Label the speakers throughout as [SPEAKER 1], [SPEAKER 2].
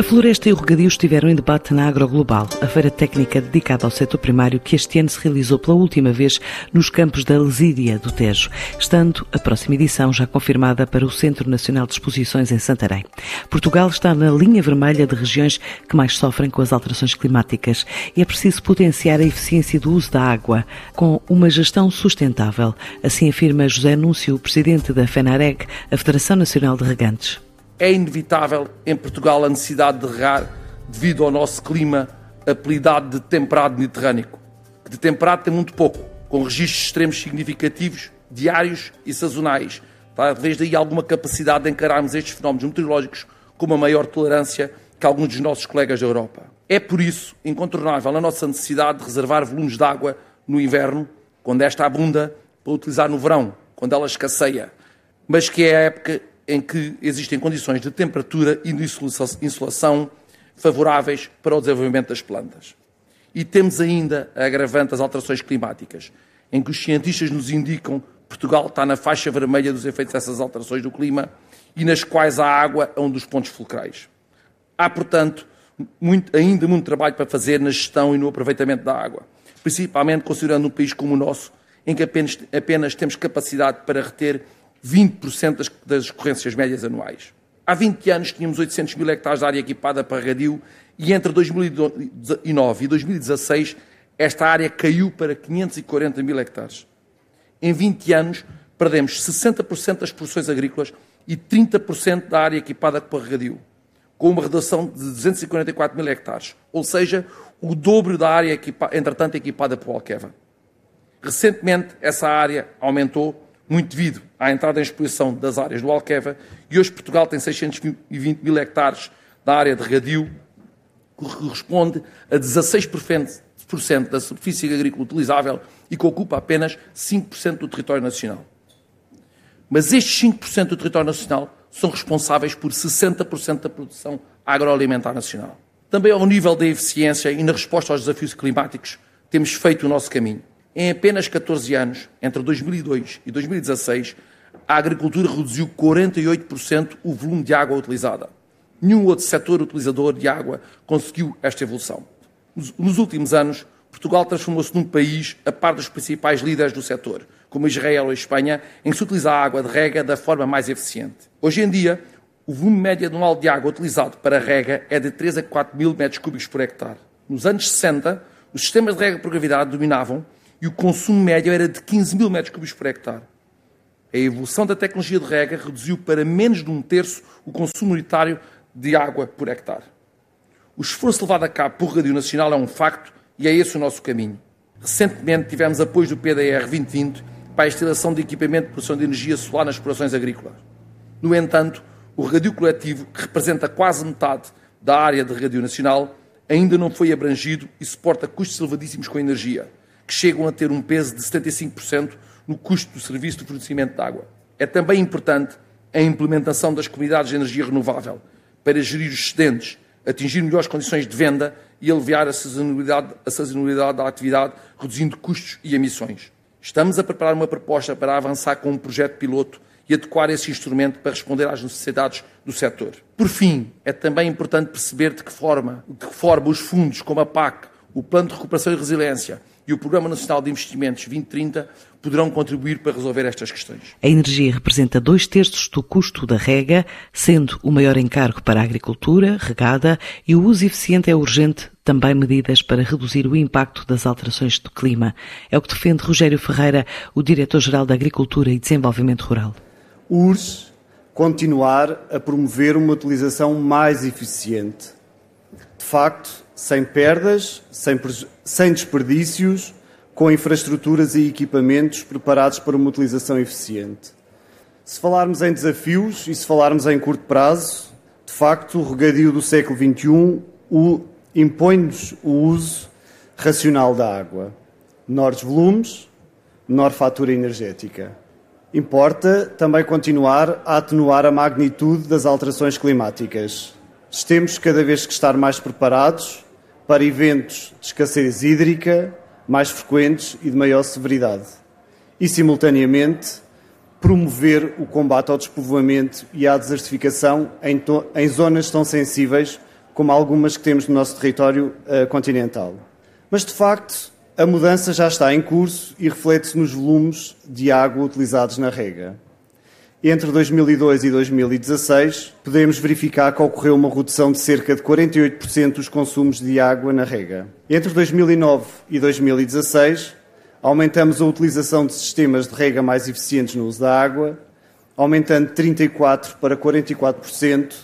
[SPEAKER 1] A floresta e o regadio estiveram em debate na Agroglobal, a feira técnica dedicada ao setor primário que este ano se realizou pela última vez nos campos da Lesíria do Tejo, estando a próxima edição já confirmada para o Centro Nacional de Exposições em Santarém. Portugal está na linha vermelha de regiões que mais sofrem com as alterações climáticas e é preciso potenciar a eficiência do uso da água com uma gestão sustentável, assim afirma José Núncio, presidente da FENAREG, a Federação Nacional de Regantes
[SPEAKER 2] é inevitável em Portugal a necessidade de regar devido ao nosso clima apelidado de temperado mediterrâneo. De temperado tem muito pouco, com registros extremos significativos, diários e sazonais. Talvez daí alguma capacidade de encararmos estes fenómenos meteorológicos com uma maior tolerância que alguns dos nossos colegas da Europa. É por isso incontornável a nossa necessidade de reservar volumes de água no inverno, quando esta abunda, para utilizar no verão, quando ela escasseia, mas que é a época em que existem condições de temperatura e de insolação favoráveis para o desenvolvimento das plantas. E temos ainda a agravante das alterações climáticas, em que os cientistas nos indicam que Portugal está na faixa vermelha dos efeitos dessas alterações do clima e nas quais a água é um dos pontos fulcrais. Há, portanto, muito, ainda muito trabalho para fazer na gestão e no aproveitamento da água, principalmente considerando um país como o nosso, em que apenas, apenas temos capacidade para reter 20% das, das ocorrências médias anuais. Há 20 anos tínhamos 800 mil hectares de área equipada para radio e entre 2009 e 2016 esta área caiu para 540 mil hectares. Em 20 anos perdemos 60% das produções agrícolas e 30% da área equipada para regadio, com uma redução de 244 mil hectares, ou seja, o dobro da área, equipa, entretanto, equipada por Alqueva. Recentemente, essa área aumentou muito devido à entrada em exposição das áreas do Alqueva, e hoje Portugal tem 620 mil hectares da área de regadio, que corresponde a 16% da superfície agrícola utilizável e que ocupa apenas 5% do território nacional. Mas estes 5% do território nacional são responsáveis por 60% da produção agroalimentar nacional. Também ao nível da eficiência e na resposta aos desafios climáticos, temos feito o nosso caminho. Em apenas 14 anos, entre 2002 e 2016, a agricultura reduziu 48% o volume de água utilizada. Nenhum outro setor utilizador de água conseguiu esta evolução. Nos últimos anos, Portugal transformou-se num país a par dos principais líderes do setor, como Israel ou Espanha, em que se utiliza a água de rega da forma mais eficiente. Hoje em dia, o volume médio anual de água utilizado para rega é de 3 a 4 mil metros cúbicos por hectare. Nos anos 60, os sistemas de rega por gravidade dominavam e o consumo médio era de 15 mil metros cúbicos por hectare. A evolução da tecnologia de rega reduziu para menos de um terço o consumo unitário de água por hectare. O esforço levado a cabo por Radio Nacional é um facto e é esse o nosso caminho. Recentemente tivemos apoio do PDR 2020 para a instalação de equipamento de produção de energia solar nas explorações agrícolas. No entanto, o regadio coletivo, que representa quase metade da área de regadio nacional, ainda não foi abrangido e suporta custos elevadíssimos com a energia que chegam a ter um peso de 75% no custo do serviço de fornecimento de água. É também importante a implementação das comunidades de energia renovável para gerir os excedentes, atingir melhores condições de venda e aliviar a sazonalidade, a sazonalidade da atividade, reduzindo custos e emissões. Estamos a preparar uma proposta para avançar com um projeto piloto e adequar esse instrumento para responder às necessidades do setor. Por fim, é também importante perceber de que forma, de que forma os fundos como a PAC, o Plano de Recuperação e Resiliência e o Programa Nacional de Investimentos 2030 poderão contribuir para resolver estas questões.
[SPEAKER 1] A energia representa dois terços do custo da rega, sendo o maior encargo para a agricultura, regada, e o uso eficiente é urgente, também medidas para reduzir o impacto das alterações do clima. É o que defende Rogério Ferreira, o Diretor-Geral da Agricultura e Desenvolvimento Rural.
[SPEAKER 3] Urge continuar a promover uma utilização mais eficiente. De facto, sem perdas, sem, sem desperdícios, com infraestruturas e equipamentos preparados para uma utilização eficiente. Se falarmos em desafios e se falarmos em curto prazo, de facto, o regadio do século XXI impõe-nos o uso racional da água. Menores volumes, menor fatura energética. Importa também continuar a atenuar a magnitude das alterações climáticas. Temos cada vez que estar mais preparados para eventos de escassez hídrica mais frequentes e de maior severidade. E, simultaneamente, promover o combate ao despovoamento e à desertificação em, em zonas tão sensíveis como algumas que temos no nosso território uh, continental. Mas, de facto, a mudança já está em curso e reflete-se nos volumes de água utilizados na rega. Entre 2002 e 2016, podemos verificar que ocorreu uma redução de cerca de 48% dos consumos de água na rega. Entre 2009 e 2016, aumentamos a utilização de sistemas de rega mais eficientes no uso da água, aumentando de 34% para 44%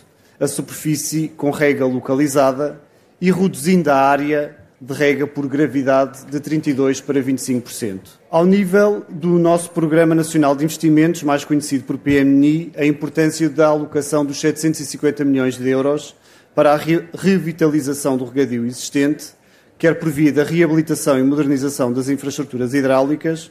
[SPEAKER 3] a superfície com rega localizada e reduzindo a área de rega por gravidade de 32% para 25%. Ao nível do nosso Programa Nacional de Investimentos, mais conhecido por PMNI, a importância da alocação dos 750 milhões de euros para a revitalização do regadio existente, quer por via da reabilitação e modernização das infraestruturas hidráulicas,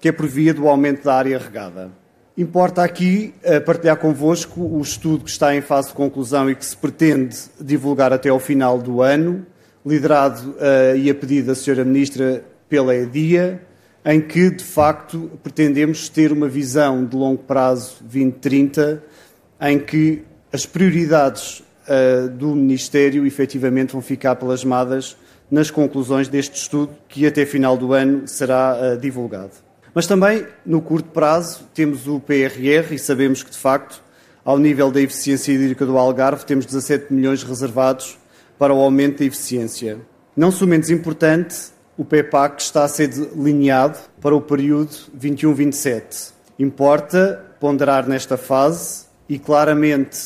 [SPEAKER 3] quer por via do aumento da área regada. Importa aqui uh, partilhar convosco o estudo que está em fase de conclusão e que se pretende divulgar até ao final do ano, liderado uh, e a pedido da Sra. Ministra pela EDIA, em que, de facto, pretendemos ter uma visão de longo prazo 2030, em que as prioridades uh, do Ministério efetivamente vão ficar plasmadas nas conclusões deste estudo, que até final do ano será uh, divulgado. Mas também, no curto prazo, temos o PRR e sabemos que, de facto, ao nível da eficiência hídrica do Algarve, temos 17 milhões reservados para o aumento da eficiência. Não somente importante, o PEPAC está a ser delineado para o período 21-27. Importa ponderar nesta fase e claramente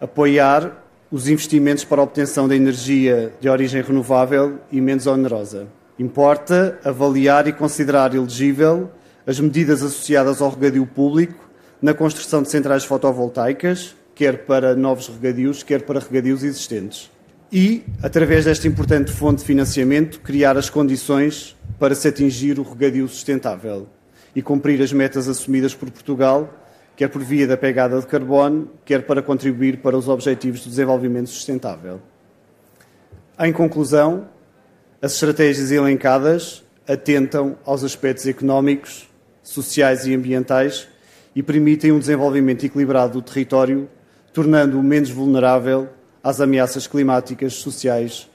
[SPEAKER 3] apoiar os investimentos para a obtenção da energia de origem renovável e menos onerosa. Importa avaliar e considerar elegível as medidas associadas ao regadio público na construção de centrais fotovoltaicas, quer para novos regadios, quer para regadios existentes e, através desta importante fonte de financiamento, criar as condições para se atingir o regadio sustentável e cumprir as metas assumidas por Portugal, quer por via da pegada de carbono, quer para contribuir para os Objetivos de Desenvolvimento Sustentável. Em conclusão, as estratégias elencadas atentam aos aspectos económicos, sociais e ambientais e permitem um desenvolvimento equilibrado do território, tornando-o menos vulnerável às ameaças climáticas, sociais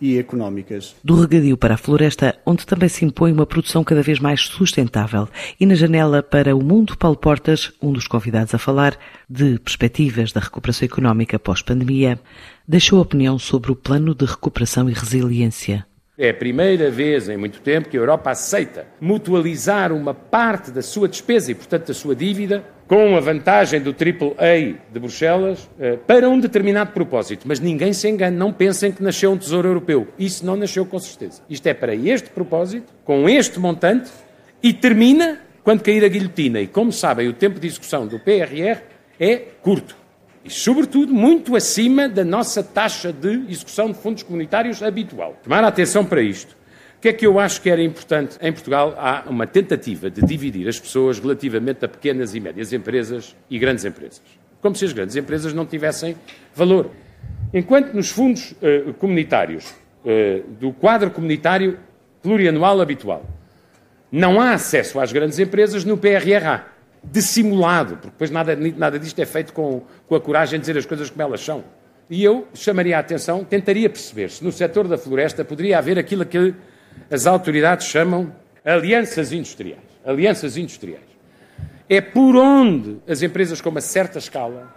[SPEAKER 3] e económicas.
[SPEAKER 1] Do regadio para a floresta, onde também se impõe uma produção cada vez mais sustentável. E na janela para o mundo, Paulo Portas, um dos convidados a falar de perspectivas da recuperação económica pós-pandemia, deixou opinião sobre o plano de recuperação e resiliência.
[SPEAKER 4] É a primeira vez em muito tempo que a Europa aceita mutualizar uma parte da sua despesa e, portanto, da sua dívida com a vantagem do AAA de Bruxelas eh, para um determinado propósito. Mas ninguém se engane, não pensem que nasceu um Tesouro Europeu. Isso não nasceu com certeza. Isto é para este propósito, com este montante, e termina quando cair a guilhotina. E como sabem, o tempo de execução do PRR é curto e, sobretudo, muito acima da nossa taxa de execução de fundos comunitários habitual. Tomar atenção para isto. O que é que eu acho que era importante? Em Portugal há uma tentativa de dividir as pessoas relativamente a pequenas e médias empresas e grandes empresas. Como se as grandes empresas não tivessem valor. Enquanto nos fundos uh, comunitários uh, do quadro comunitário plurianual habitual não há acesso às grandes empresas, no PRRA dissimulado, porque depois nada, nada disto é feito com, com a coragem de dizer as coisas como elas são. E eu chamaria a atenção, tentaria perceber se no setor da floresta poderia haver aquilo que as autoridades chamam alianças industriais. Alianças industriais. É por onde as empresas com uma certa escala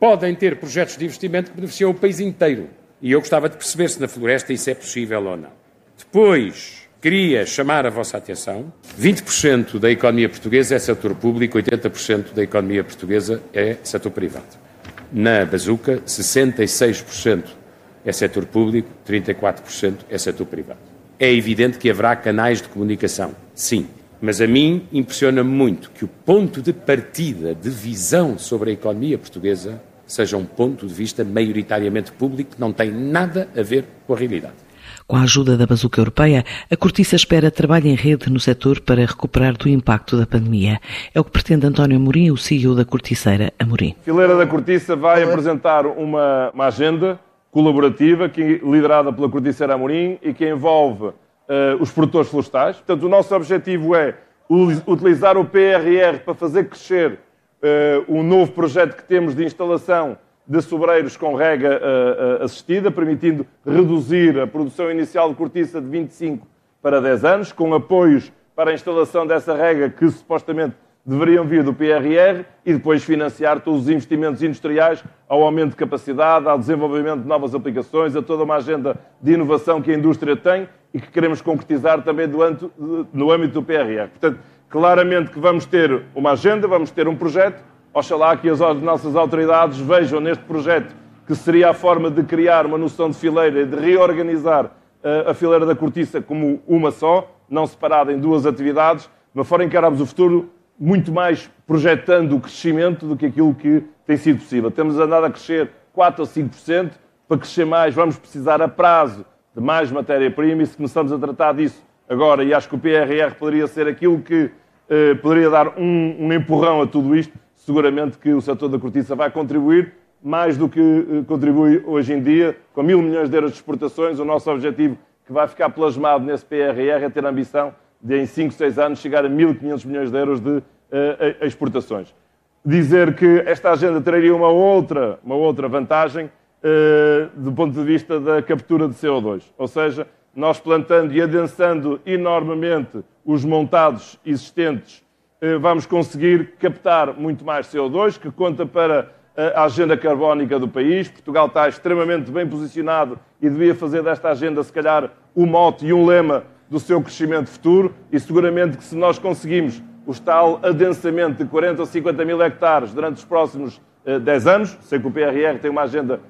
[SPEAKER 4] podem ter projetos de investimento que beneficiam o país inteiro. E eu gostava de perceber se na floresta isso é possível ou não. Depois, queria chamar a vossa atenção: 20% da economia portuguesa é setor público, 80% da economia portuguesa é setor privado. Na Bazuca, 66% é setor público, 34% é setor privado. É evidente que haverá canais de comunicação, sim, mas a mim impressiona-me muito que o ponto de partida de visão sobre a economia portuguesa seja um ponto de vista maioritariamente público que não tem nada a ver com a realidade.
[SPEAKER 1] Com a ajuda da bazuca europeia, a Cortiça espera trabalho em rede no setor para recuperar do impacto da pandemia. É o que pretende António Amorim, o CEO da Corticeira Amorim.
[SPEAKER 5] A Fileira da Cortiça vai apresentar uma, uma agenda colaborativa que, liderada pela Corticeira Amorim e que envolve uh, os produtores florestais. Portanto, o nosso objetivo é utilizar o PRR para fazer crescer uh, o novo projeto que temos de instalação de sobreiros com rega uh, assistida, permitindo reduzir a produção inicial de cortiça de 25 para 10 anos, com apoios para a instalação dessa rega que supostamente deveriam vir do PRR e depois financiar todos os investimentos industriais ao aumento de capacidade, ao desenvolvimento de novas aplicações, a toda uma agenda de inovação que a indústria tem e que queremos concretizar também no âmbito do PRR. Portanto, claramente que vamos ter uma agenda, vamos ter um projeto, Oxalá que as nossas autoridades vejam neste projeto que seria a forma de criar uma noção de fileira e de reorganizar eh, a fileira da cortiça como uma só, não separada em duas atividades, de uma forma em que encaramos o futuro muito mais projetando o crescimento do que aquilo que tem sido possível. Temos andado a crescer 4 ou 5%, para crescer mais vamos precisar a prazo de mais matéria-prima e se começamos a tratar disso agora, e acho que o PRR poderia ser aquilo que eh, poderia dar um, um empurrão a tudo isto, seguramente que o setor da cortiça vai contribuir mais do que eh, contribui hoje em dia, com mil milhões de euros de exportações. O nosso objetivo, que vai ficar plasmado nesse PRR, é ter a ambição de, em 5, 6 anos, chegar a 1.500 milhões de euros de uh, exportações. Dizer que esta agenda traria uma outra, uma outra vantagem uh, do ponto de vista da captura de CO2. Ou seja, nós plantando e adensando enormemente os montados existentes eh, vamos conseguir captar muito mais CO2, que conta para a agenda carbónica do país. Portugal está extremamente bem posicionado e devia fazer desta agenda, se calhar, um mote e um lema do seu crescimento futuro. E seguramente que se nós conseguimos o tal adensamento de 40 ou 50 mil hectares durante os próximos 10 eh, anos, sei que o PRR tem uma agenda,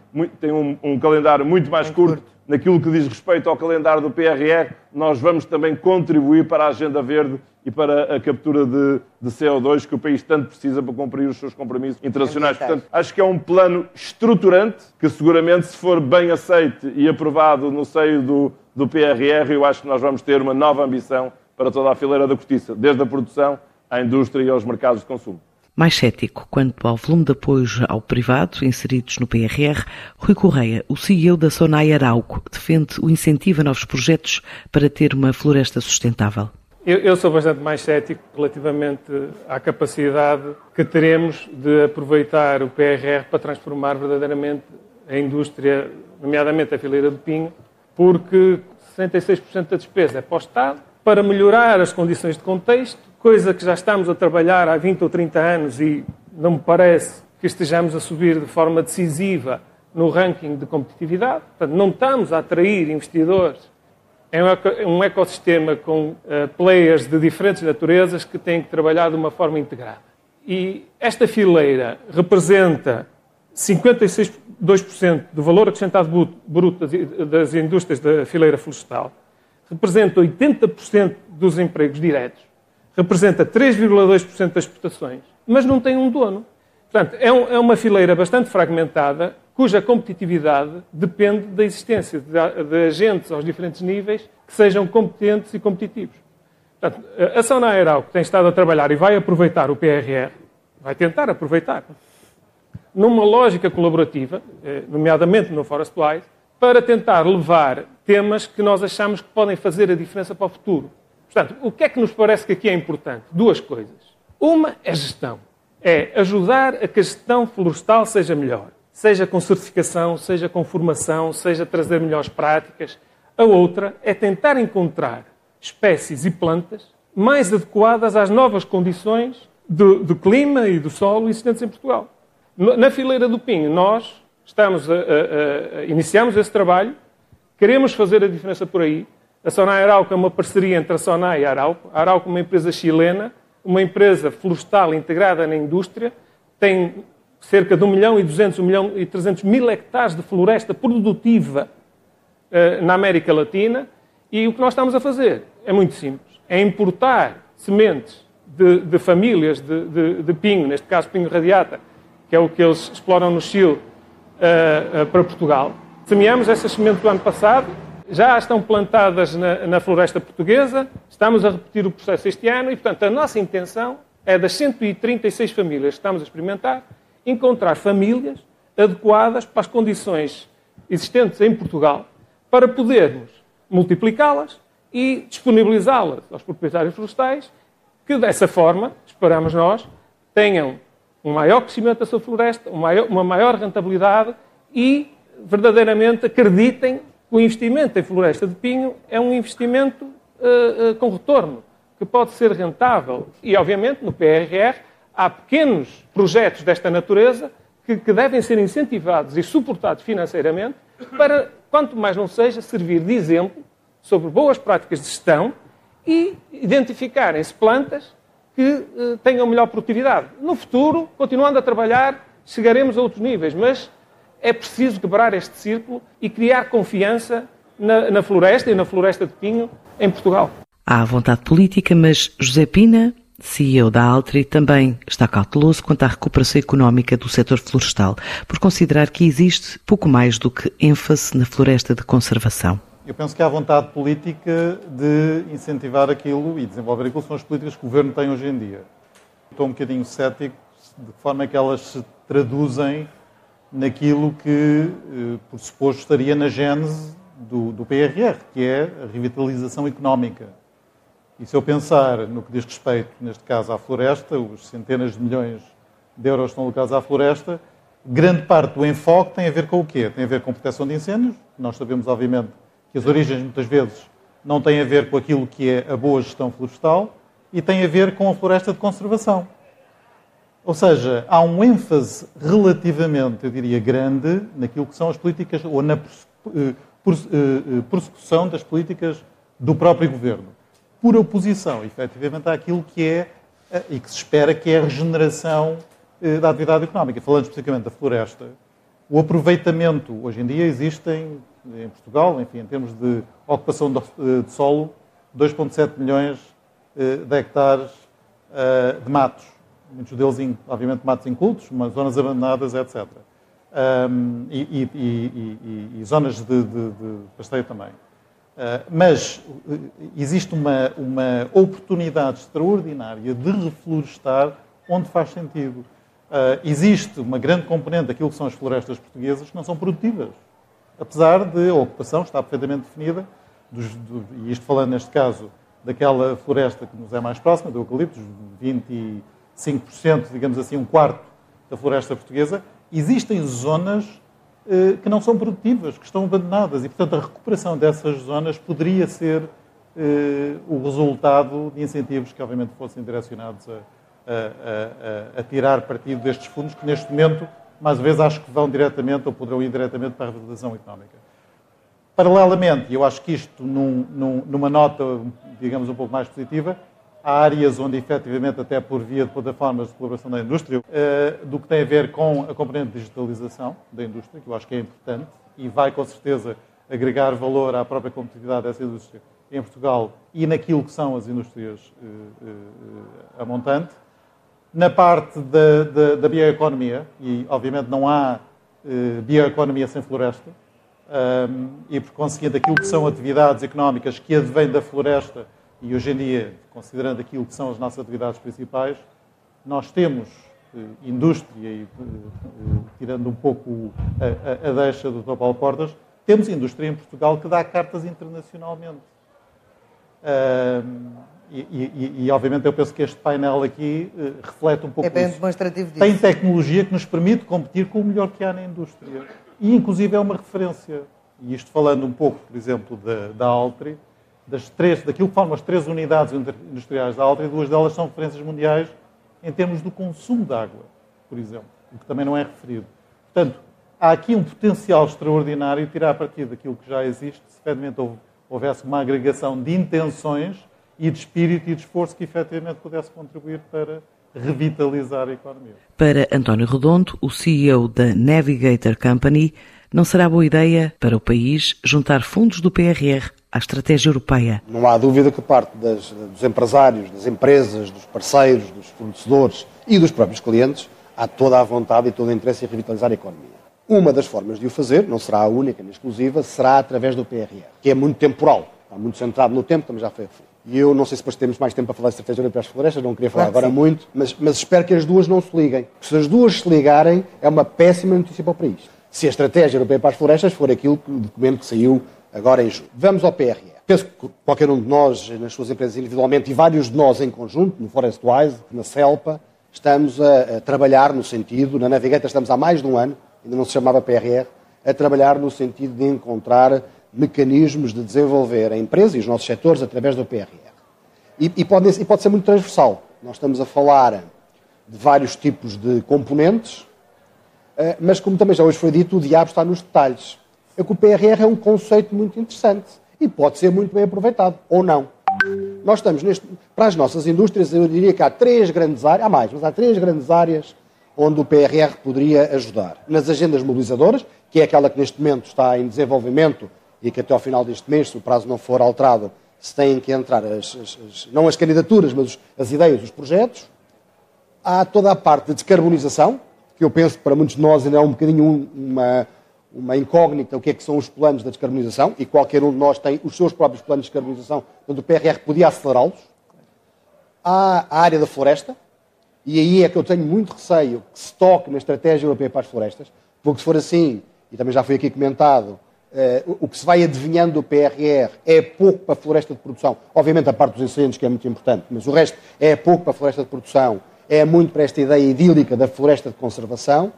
[SPEAKER 5] tem um, um calendário muito mais curto, curto, naquilo que diz respeito ao calendário do PRR, nós vamos também contribuir para a agenda verde e para a captura de, de, CO2 que o país tanto precisa para cumprir os seus compromissos internacionais. Portanto, acho que é um plano estruturante que seguramente, se for bem aceito e aprovado no seio do, do PRR, eu acho que nós vamos ter uma nova ambição para toda a fileira da cortiça, desde a produção à indústria e aos mercados de consumo.
[SPEAKER 1] Mais cético quanto ao volume de apoios ao privado inseridos no PRR, Rui Correia, o CEO da Sonai Arauco, defende o incentivo a novos projetos para ter uma floresta sustentável.
[SPEAKER 6] Eu, eu, sou bastante mais cético relativamente à capacidade que teremos de aproveitar o PRR para transformar verdadeiramente a indústria, nomeadamente a fileira do pinho, porque 66% da despesa é para o Estado, para melhorar as condições de contexto, coisa que já estamos a trabalhar há 20 ou 30 anos e não me parece que estejamos a subir de forma decisiva no ranking de competitividade. Portanto, não estamos a atrair investidores é um ecossistema com uh, players de diferentes naturezas que têm que trabalhar de uma forma integrada. E esta fileira representa 56,2% do valor acrescentado bruto das indústrias da fileira florestal, representa 80% dos empregos diretos, representa 3,2% das exportações, mas não tem um dono. Portanto, é, um, é uma fileira bastante fragmentada cuja competitividade depende da existência de, de, agentes aos diferentes níveis que sejam competentes e competitivos. Portanto, a Sona Aeral, que tem estado a trabalhar e vai aproveitar o PRR, vai tentar aproveitar, numa lógica colaborativa, eh, nomeadamente no Forest Wise, para tentar levar temas que nós achamos que podem fazer a diferença para o futuro. Portanto, o que é que nos parece que aqui é importante? Duas coisas. Uma é gestão. É ajudar a que a gestão florestal seja melhor seja com certificação, seja com formação, seja trazer melhores práticas. A outra é tentar encontrar espécies e plantas mais adequadas às novas condições do, do clima e do solo existentes em Portugal. Na fileira do Pinho, nós estamos a, a, a, iniciamos esse trabalho, queremos fazer a diferença por aí. A Sonai Arauco é uma parceria entre a Sonai e a Arauco. A Arauco é uma empresa chilena, uma empresa florestal integrada na indústria, tem cerca de 1 milhão e 200, 1 milhão e 300 mil hectares de floresta produtiva uh, na América Latina. E o que nós estamos a fazer é muito simples. É importar sementes de, de famílias de, de, de, pinho, neste caso pinho radiata, que é o que eles exploram no Chile, uh, uh, para Portugal. Semeamos essas sementes do ano passado, já estão plantadas na, na floresta portuguesa, estamos a repetir o processo este ano e, portanto, a nossa intenção é das 136 famílias que estamos a experimentar, encontrar famílias adequadas para as condições existentes em Portugal para podermos multiplicá-las e disponibilizá-las aos proprietários florestais, que dessa forma, esperamos nós, tenham um maior crescimento da sua floresta, uma maior rentabilidade e verdadeiramente acreditem que o investimento em floresta de pinho é um investimento uh, uh, com retorno, que pode ser rentável. E, obviamente, no PRR há pequenos projetos desta natureza que, que devem ser incentivados e suportados financeiramente para, quanto mais não seja, servir de exemplo sobre boas práticas de gestão e identificarem-se plantas que uh, tenham melhor produtividade. No futuro, continuando a trabalhar, chegaremos a outros níveis, mas é preciso quebrar este círculo e criar confiança na, na floresta e na floresta de pinho em Portugal.
[SPEAKER 1] Há vontade política, mas José Pina, CEO da Altri, também está cauteloso quanto à recuperação económica do setor florestal, por considerar que existe pouco mais do que ênfase na floresta de conservação.
[SPEAKER 7] Eu penso que há vontade política de incentivar aquilo e desenvolver aquilo são as políticas que o governo tem hoje em dia. Estou um bocadinho cético de que forma é que elas se traduzem naquilo que, eh, por suposto, estaria na gênese do, do PRR, que é a revitalização económica. E se eu pensar no que diz respeito, neste caso, à floresta, os centenas de milhões de euros estão alocados à floresta, grande parte do enfoque tem a ver com o quê? Tem a ver com proteção de incêndios. Nós sabemos, obviamente, que as origens, muitas vezes, não têm a ver com aquilo que é a boa gestão florestal e tem a ver com a floresta de conservação. Ou seja, há um ênfase relativamente, eu diria, grande naquilo que são as políticas, ou na eh, eh, prossecução das políticas do próprio governo. Por oposição, efetivamente, àquilo que é, eh, e que se espera que é a regeneração da atividade económica. Falando especificamente da floresta, o aproveitamento, hoje em dia, existem em Portugal, enfim, em termos de ocupação de solo, 2,7 milhões de hectares de matos muitos deles, obviamente, matos incultos, zonas abandonadas, etc. E, e, e, e, zonas de, de, de pasteio também. Uh, mas existe uma, uma oportunidade extraordinária de reflorestar onde faz sentido. Existe uma grande componente daquilo que são as florestas portuguesas que não são produtivas. Apesar de a ocupação estar perfeitamente definida, dos, do, e isto falando neste caso daquela floresta que nos é mais próxima, do eucalipto, 20 5%, digamos assim, um quarto da floresta portuguesa, existem zonas eh, que não são produtivas, que estão abandonadas e, portanto, a recuperação dessas zonas poderia ser eh, o resultado de incentivos que, obviamente, fossem direcionados a, a, a, a, tirar partido destes fundos, que neste momento, mais uma vez, acho que vão diretamente ou poderão ir diretamente para a revitalização económica. Paralelamente, e eu acho que isto, num, num, numa nota, digamos, um pouco mais positiva, Há áreas onde, efetivamente, até por via de plataformas de colaboração da indústria, eh, do que tem a ver com a componente de digitalização da indústria, que eu acho que é importante e vai, com certeza, agregar valor à própria competitividade dessa indústria em Portugal e naquilo que são as indústrias eh, eh, a montante. Na parte da, da, da bioeconomia, e obviamente não há bioeconomia sem floresta, e por conseguinte aquilo que são atividades económicas que advêm da floresta e hoje em dia, considerando aquilo que são as nossas atividades principais, nós temos eh, indústria, e, eh, eh, tirando um pouco a, a, a deixa do Dr. Paulo Portas, temos indústria em Portugal que dá cartas internacionalmente. Uh, e, e, e, obviamente eu penso que este painel aqui uh, reflete um pouco
[SPEAKER 8] É bem
[SPEAKER 7] isso.
[SPEAKER 8] demonstrativo disso.
[SPEAKER 7] Tem tecnologia que nos permite competir com o melhor que há na indústria. E inclusive é uma referência. E isto falando um pouco, por exemplo, da, da Altri, das três, daquilo que formam as três unidades industriais da Altri, duas delas são referências mundiais em termos do consumo de água, por exemplo, o que também não é referido. Portanto, há aqui um potencial extraordinário tirar a partir daquilo que já existe, se efetivamente houvesse uma agregação de intenções e de espírito e de esforço que efetivamente pudesse contribuir para revitalizar a economia.
[SPEAKER 1] Para António Redondo, o CEO da Navigator Company, não será boa ideia para o país juntar fundos do PRR à estratégia europeia.
[SPEAKER 9] Não há dúvida que parte das, dos empresários, das empresas, dos parceiros, dos fornecedores e dos próprios clientes há toda a vontade e todo o interesse em revitalizar a economia. Uma das formas de o fazer, não será a única nem exclusiva, será através do PRR, que é muito temporal, está muito centrado no tempo, também já foi referido. E eu não sei se depois temos mais tempo para falar de estratégia europeia para as florestas, não queria falar claro agora sim. muito, mas, mas espero que as duas não se liguem. Porque se as duas se ligarem, é uma péssima notícia para o país. Se a estratégia europeia para as florestas for aquilo, o documento que saiu agora em julho. Vamos ao PRR. Penso que qualquer um de nós, nas suas empresas individualmente, e vários de nós em conjunto, no Forestwise, na CELPA, estamos a, a, trabalhar no sentido, na Navigator estamos há mais de um ano, ainda não se chamava PRR, a trabalhar no sentido de encontrar mecanismos de desenvolver a empresa e os nossos setores através do PRR. E, e, pode, e pode ser muito transversal. Nós estamos a falar de vários tipos de componentes, eh, mas como também já hoje foi dito, o diabo está nos detalhes. É que o PRR é um conceito muito interessante e pode ser muito bem aproveitado, ou não. Nós estamos neste. Para as nossas indústrias, eu diria que há três grandes áreas, há mais, mas há três grandes áreas onde o PRR poderia ajudar. Nas agendas mobilizadoras, que é aquela que neste momento está em desenvolvimento e que até ao final deste mês, se o prazo não for alterado, se têm que entrar, as, as, as, não as candidaturas, mas as ideias, os projetos. Há toda a parte de descarbonização, que eu penso que para muitos de nós ainda é um bocadinho uma, uma incógnita o que é que são os planos da descarbonização, e qualquer um de nós tem os seus próprios planos de descarbonização, onde o PRR podia acelerá-los. Há a área da floresta, e aí é que eu tenho muito receio que se toque na estratégia europeia para as florestas, porque se for assim, e também já foi aqui comentado, Uh, o que se vai adivinhando do PRR é pouco para a floresta de produção. Obviamente a parte dos incêndios que é muito importante, mas o resto é pouco para a floresta de produção, é muito para esta ideia idílica da floresta de conservação,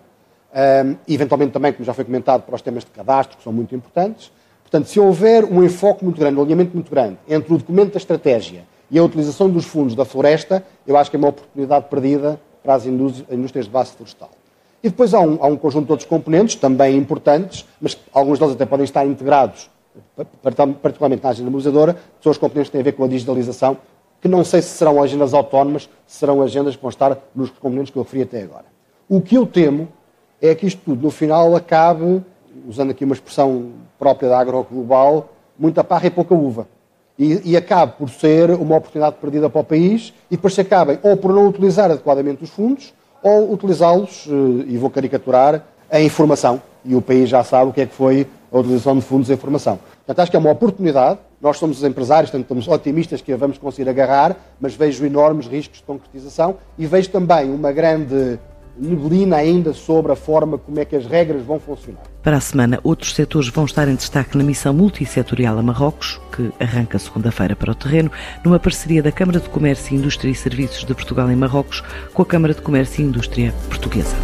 [SPEAKER 9] um, e eventualmente também, como já foi comentado, para os temas de cadastro, que são muito importantes. Portanto, se houver um enfoque muito grande, um alinhamento muito grande entre o documento da estratégia e a utilização dos fundos da floresta, eu acho que é uma oportunidade perdida para as indústrias de base florestal. E depois há um, há um conjunto de outros componentes, também importantes, mas alguns deles até podem estar integrados, particularmente na agenda mobilizadora, que são os componentes que têm a ver com a digitalização, que não sei se serão agendas autónomas, se serão agendas que vão estar nos componentes que eu referi até agora. O que eu temo é que isto tudo, no final, acabe, usando aqui uma expressão própria da agroglobal, muita parra e pouca uva. E, e acabe por ser uma oportunidade perdida para o país e depois se acabem ou por não utilizar adequadamente os fundos ou utilizá-los, eh, e vou caricaturar, em informação. E o país já sabe o que é que foi a utilização de fundos em informação. Portanto, acho que é uma oportunidade. Nós somos os empresários, portanto, estamos otimistas que a vamos conseguir agarrar, mas vejo enormes riscos de concretização e vejo também uma grande neblina ainda sobre a forma como é que as regras vão funcionar.
[SPEAKER 1] Para a semana, outros setores vão estar em destaque na missão multissetorial a Marrocos, que arranca segunda-feira para o terreno, numa parceria da Câmara de Comércio, Indústria e Serviços de Portugal em Marrocos com a Câmara de Comércio e Indústria Portuguesa.